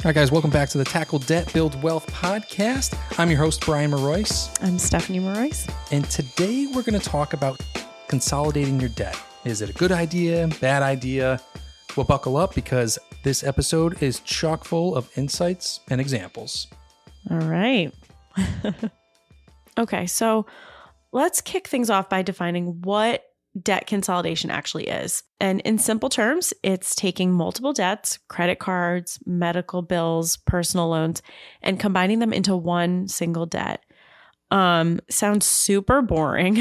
All right, guys, welcome back to the Tackle Debt Build Wealth podcast. I'm your host, Brian Marois, I'm Stephanie Marois. and today we're going to talk about consolidating your debt. Is it a good idea, bad idea? Well, buckle up because this episode is chock full of insights and examples. All right. okay, so let's kick things off by defining what debt consolidation actually is. And in simple terms, it's taking multiple debts, credit cards, medical bills, personal loans, and combining them into one single debt. Um, sounds super boring.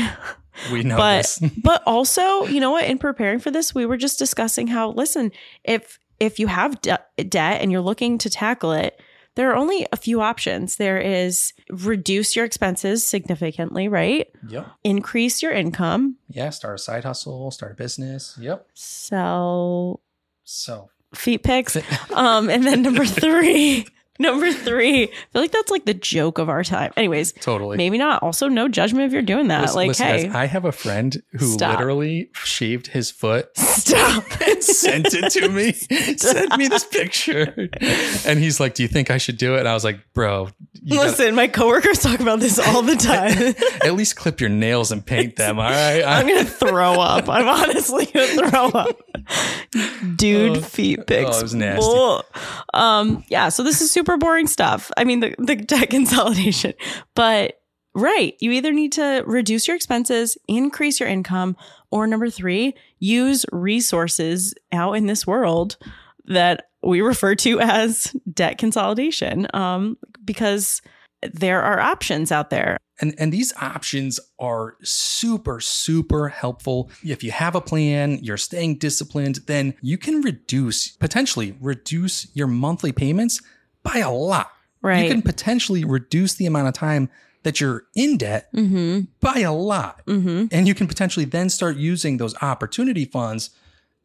We know but this. but also, you know what? In preparing for this, we were just discussing how listen, if if you have de- debt and you're looking to tackle it, there are only a few options. There is reduce your expenses significantly, right? yep. Increase your income, Yeah, start a side hustle, start a business. Yep. sell So, feet pics. Um, and then number three, number three, I feel like that's like the joke of our time. Anyways, totally. maybe not. Also, no judgment if you're doing that. Listen- like, listen, hey, guys, I have a friend who Stop. literally shaved his foot stop. and sent it to me. Sent me this picture. And he's like, Do you think I should do it? And I was like, Bro, you gotta Listen, my coworkers talk about this all the time. at least clip your nails and paint them. All right. I'm gonna throw up. I'm honestly gonna throw up. Dude, Oh, feet pics. oh, it was nasty. Um, yeah, so this is super boring stuff. I mean the, the debt consolidation. But right, you either need to reduce your expenses, increase your income, or number three, use resources out in this world that we refer to as debt consolidation. Um, because there are options out there. and, and these options are super, super helpful. If you have a plan, you're staying disciplined, then you can reduce, potentially reduce your monthly payments by a lot. Right. You can potentially reduce the amount of time that you're in debt mm-hmm. by a lot. Mm-hmm. And you can potentially then start using those opportunity funds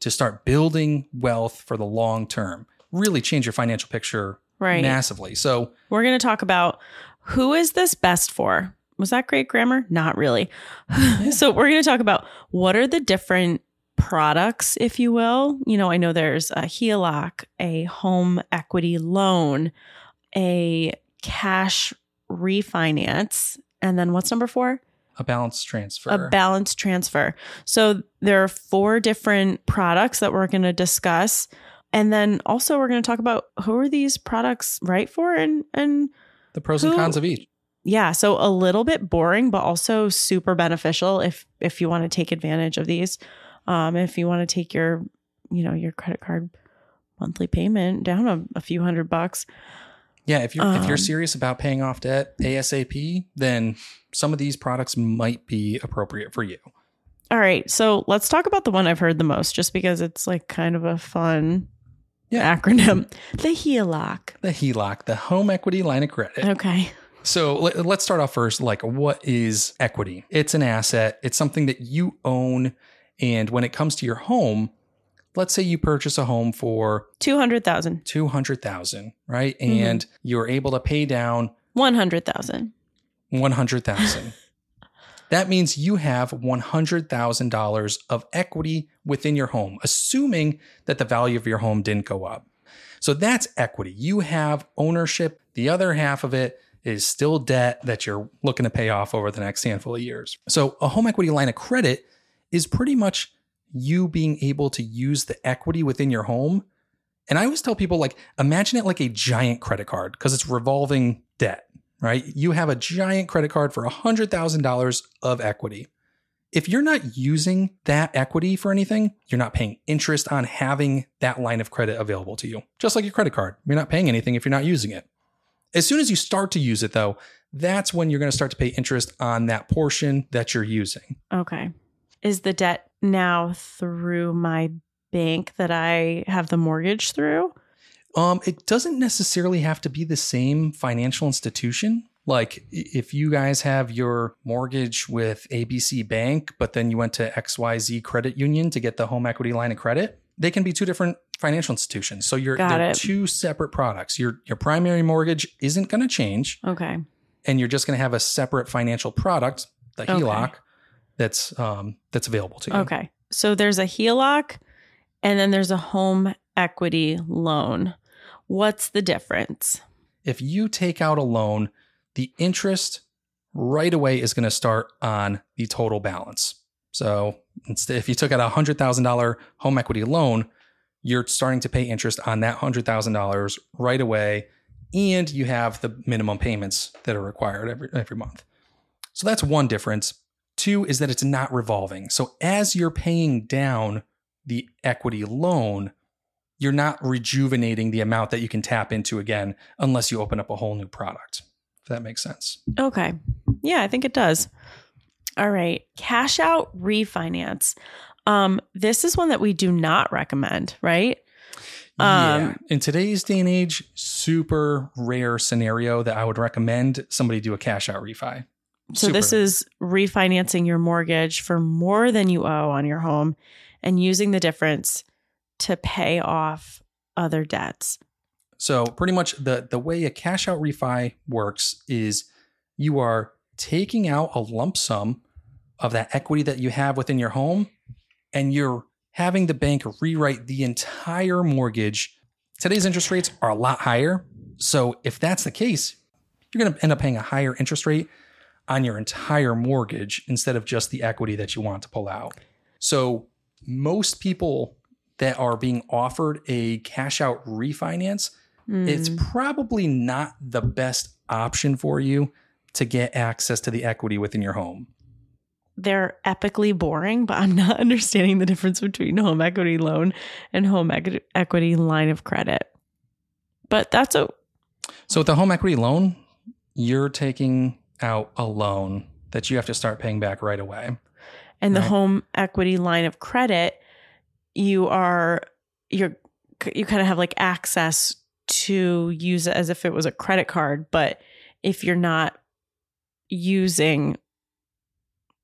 to start building wealth for the long term. Really change your financial picture Right. massively. So, We're going to talk about who is this best for? Was that great grammar? Not really. so, we're going to talk about what are the different products, if you will. You know, I know there's a HELOC, a home equity loan, a cash refinance, and then what's number four? a balance transfer. A balance transfer. So, there are four different products that we're going to discuss. And then also we're going to talk about who are these products right for and and the pros and cons of each. yeah so a little bit boring but also super beneficial if if you want to take advantage of these um if you want to take your you know your credit card monthly payment down a, a few hundred bucks Yeah, if you're if you're Um, serious about paying off debt ASAP, then some of these products might be appropriate for you. all right so let's talk about the one i've heard the most just because it's like kind of a fun Yeah. acronym the heloc The HELOC, the home equity line of credit. okay So let's start off first. Like, what is equity? It's an asset. It's something that you own, and when it comes to your home, let's say you purchase a home for 200000 two hundred thousand, right? Mhm. And you're able to pay down 100000 one hundred thousand. that means you have one hundred thousand dollars of equity within your home, assuming that the value of your home didn't go up. So that's equity. You have ownership. The other half of it is still debt that you're looking to pay off over the next handful of years. So a home equity line of credit is pretty much you being able to use the equity within your home. And I always tell people like imagine it like a giant credit card because it's revolving debt, right? You have a giant credit card for $100,000 of equity. If you're not using that equity for anything, you're not paying interest on having that line of credit available to you. Just like your credit card, you're not paying anything if you're not using it. As soon as you start to use it, though, that's when you're going to start to pay interest on that portion that you're using. Okay. Is the debt now through my bank that I have the mortgage through? Um, it doesn't necessarily have to be the same financial institution. Like if you guys have your mortgage with ABC Bank, but then you went to XYZ Credit Union to get the home equity line of credit, they can be two different financial institutions. So you're Got they're it. two separate products. Your your primary mortgage isn't going to change, Okay. and you're just going to have a separate financial product, the Okay. HELOC, that's um that's available to you. Okay. So there's a HELOC and then there's a home equity loan. What's the difference? If you take out a loan, the interest right away is going to start on the total balance. So instead, if you took out a hundred thousand dollar home equity loan, you're starting to pay interest on that hundred thousand dollars right away, and you have the minimum payments that are required every every month. So that's one difference. Two is that it's not revolving. So as you're paying down the equity loan, you're not rejuvenating the amount that you can tap into again unless you open up a whole new product. If that makes sense. Okay. Yeah, I think it does. All right. Cash out refinance. Um, this is one that we do not recommend, right? yeah. Um, In today's day and age, super rare scenario that I would recommend somebody do a cash out refi. So this is refinancing your mortgage for more than you owe on your home and using the difference to pay off other debts. So pretty much the the way a cash out refi works is you are taking out a lump sum of that equity that you have within your home and you're having the bank rewrite the entire mortgage. Today's interest rates are a lot higher. So if that's the case, you're going to end up paying a higher interest rate on your entire mortgage instead of just the equity that you want to pull out. So most people that are being offered a cash out refinance it's Mm. probably not the best option for you to get access to the equity within your home. they're epically boring, but I'm not understanding the difference between home equity loan and home equi- equity line of credit. But that's a So with the home equity loan, you're taking out a loan that you have to start paying back right away. and the Right. home equity line of credit, you are you're you kind of have like access to use it as if it was a credit card, but if you're not using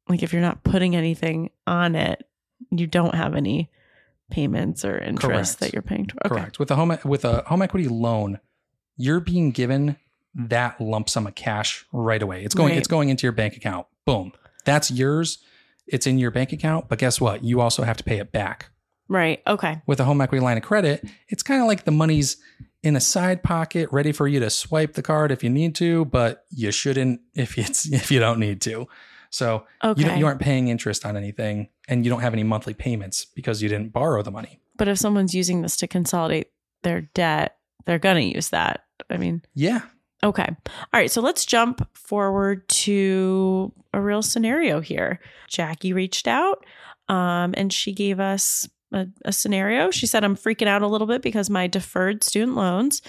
like if you're not putting anything on it, you don't have any payments or interest Correct. that you're paying to. Okay. Correct. With a home with a home equity loan, you're being given that lump sum of cash right away. It's going Right. it's going into your bank account. Boom. That's yours. It's in your bank account, but guess what? You also have to pay it back. Right. Okay. with a home equity line of credit, it's kind of like the money's in a side pocket, ready for you to swipe the card if you need to, but you shouldn't if it's if you don't need to. So Okay. you don't, you aren't paying interest on anything, and you don't have any monthly payments because you didn't borrow the money. But if someone's using this to consolidate their debt, they're going to use that. I mean, Yeah, okay. All right. So let's jump forward to a real scenario here. Jackie reached out um, and she gave us a, a scenario. She said, I'm freaking out a little bit because my deferred student loans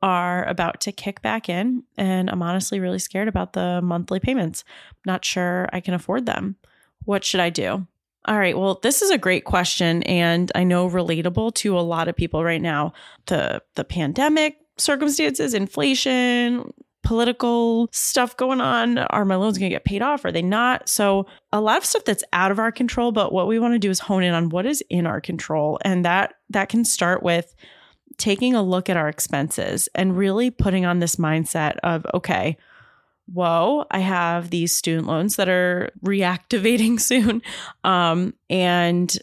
are about to kick back in. And I'm honestly really scared about the monthly payments. Not sure I can afford them. What should I do? All right. Well, this is a great question and I know relatable to a lot of people right now. The the pandemic circumstances, inflation, political stuff going on. Are my loans going to get paid off? Are they not? So, a lot of stuff that's out of our control, but what we want to do is hone in on what is in our control. And that that can start with taking a look at our expenses and really putting on this mindset of okay, whoa, I have these student loans that are reactivating soon. Um, and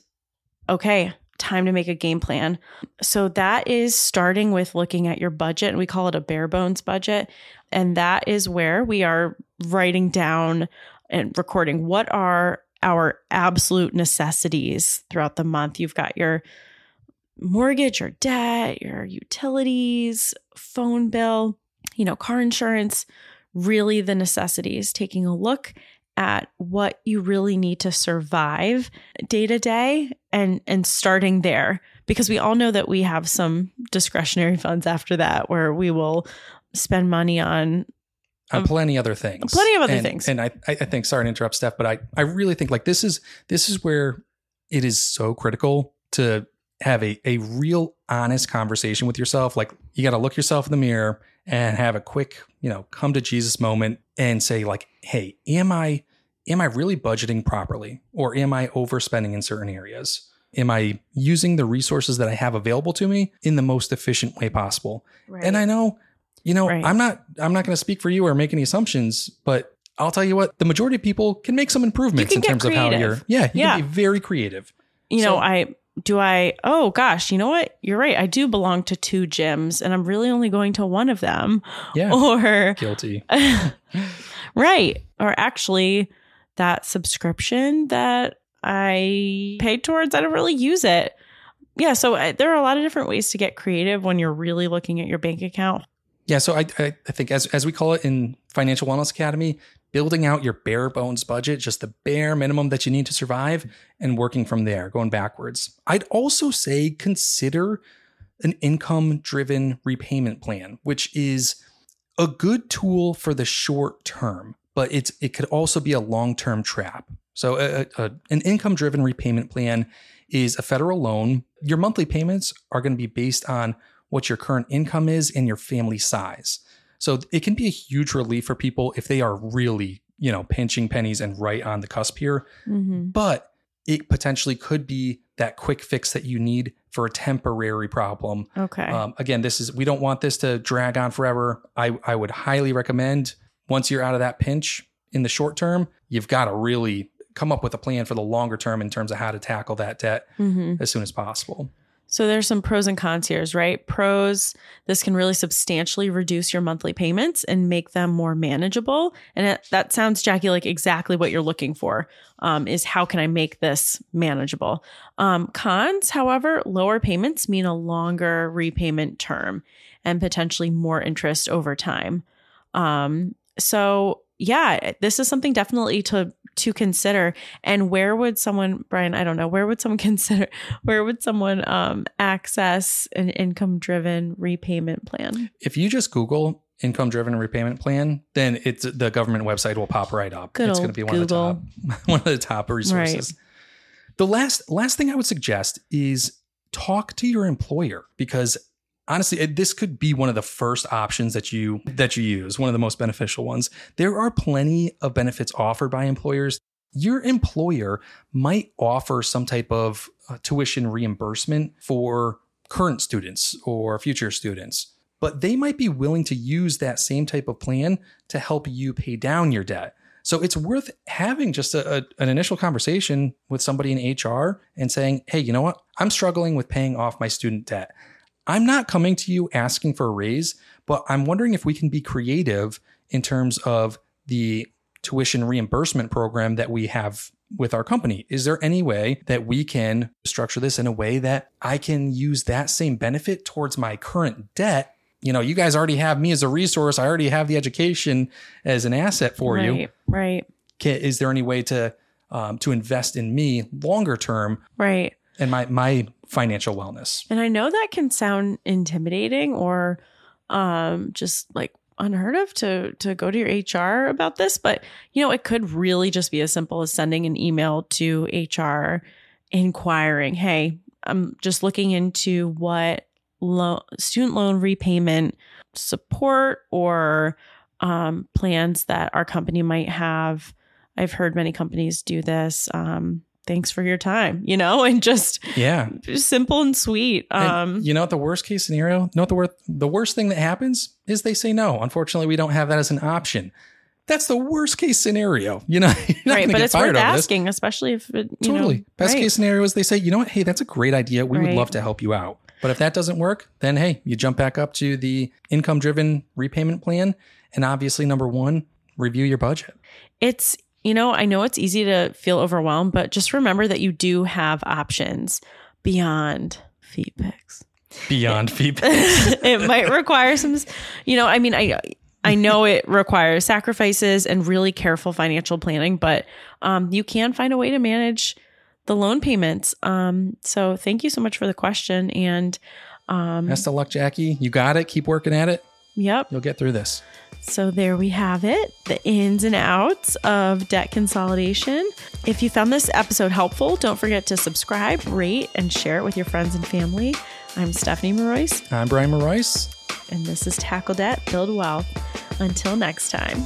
okay, time to make a game plan. So that is starting with looking at your budget, and we call it a bare bones budget. And that is where we are writing down and recording what are our absolute necessities throughout the month. You've got your mortgage or debt, your utilities, phone bill, you know, car insurance, really the necessities, taking a look at what you really need to survive day to day and and starting there because we all know that we have some discretionary funds after that where we will spend money on on Um, plenty other things, plenty of other And- things. And I I I think sorry to interrupt, Steph, but I I really think like this is this is where it is so critical to have a a real honest conversation with yourself. Like you got to look yourself in the mirror and have a quick, you know, come to Jesus moment and say like, "Hey, am I am I really budgeting properly or am I overspending in certain areas? Am I using the resources that I have available to me in the most efficient way possible?" And I know, you know, Right. I'm not I'm not going to speak for you or make any assumptions, but I'll tell you what, the majority of people can make some improvements in terms of how creative. you're Yeah, you Yeah. can be very creative. you know i do I, oh gosh, you know what? You're right. I do belong to two gyms and I'm really only going to one of them. Yeah. Or, Guilty. right. Or actually, that subscription that I paid towards, I don't really use it. Yeah. So uh, there are a lot of different ways to get creative when you're really looking at your bank account. Yeah, so I, I I think as as we call it in Financial Wellness Academy, building out your bare bones budget, just the bare minimum that you need to survive, and working from there, going backwards. I'd also say consider an income driven repayment plan, which is a good tool for the short term, but it's it could also be a long term trap. So a, a, an income driven repayment plan is a federal loan. Your monthly payments are going to be based on what your current income is and your family size. So it can be a huge relief for people if they are really, you know, pinching pennies and right on the cusp here. Mm-hmm. But it potentially could be that quick fix that you need for a temporary problem. Okay. Um, again, this is we don't want this to drag on forever. I I would highly recommend once you're out of that pinch in the short term, you've got to really come up with a plan for the longer term in terms of how to tackle that debt mm-hmm. as soon as possible. So there's some pros and cons here, right? Pros, this can really substantially reduce your monthly payments and make them more manageable. And it, that sounds, Jackie, like exactly what you're looking for. Um, is how can I make this manageable? Um, cons, however, lower payments mean a longer repayment term and potentially more interest over time. Um, so yeah, this is something definitely to to consider. And where would someone, Brian, I don't know, where would someone consider, where would someone um, access an income driven repayment plan? If you just Google income driven repayment plan, then it's the government website will pop right up. Good it's going to be one Google. of the top one of the top resources. The last last thing I would suggest is talk to your employer because honestly it, this could be one of the first options that you that you use, one of the most beneficial ones. There are plenty of benefits offered by employers. Your employer might offer some type of uh, tuition reimbursement for current students or future students but they might be willing to use that same type of plan to help you pay down your debt. So it's worth having just a, a, an initial conversation with somebody in HR and saying, hey, you know what? I'm struggling with paying off my student debt. I'm not coming to you asking for a raise, but I'm wondering if we can be creative in terms of the tuition reimbursement program that we have with our company. Is there any way that we can structure this in a way that I can use that same benefit towards my current debt you know, you guys already have me as a resource. I already have the education as an asset for right, you. Right. Can, is there any way to um, to invest in me longer term Right. and my my financial wellness? And I know that can sound intimidating or um, just like unheard of to to go to your HR about this, but you know, it could really just be as simple as sending an email to HR inquiring, "Hey, I'm just looking into what lo- student loan repayment support or um, plans that our company might have. I've heard many companies do this. Um, thanks for your time, you know, and just Yeah. just simple and sweet. And Um, you know what the worst case scenario? You know what the worst the worst thing that happens is they say no. Unfortunately, we don't have that as an option. That's the worst case scenario. You know, right, but it's worth over this. asking, especially if it, you Totally. know, Best right. case scenario is they say, you know what? Hey, that's a great idea. We would love to help you out. But if that doesn't work, then hey, you jump back up to the income driven repayment plan. And obviously, number one, review your budget. It's you know, I know it's easy to feel overwhelmed, but just remember that you do have options beyond feet pics. Beyond feedback. it might require some, you know, I mean, I I know it requires sacrifices and really careful financial planning, but um, you can find a way to manage the loan payments. Um, so thank you so much for the question. And um, Best of luck, Jackie. You got it. Keep working at it. yep. You'll get through this. So there we have it, the ins and outs of debt consolidation. If you found this episode helpful, don't forget to subscribe, rate, and share it with your friends and family. I'm Stephanie Marois, I'm Brian Marois. and this is Tackle Debt, Build Wealth. Until next time.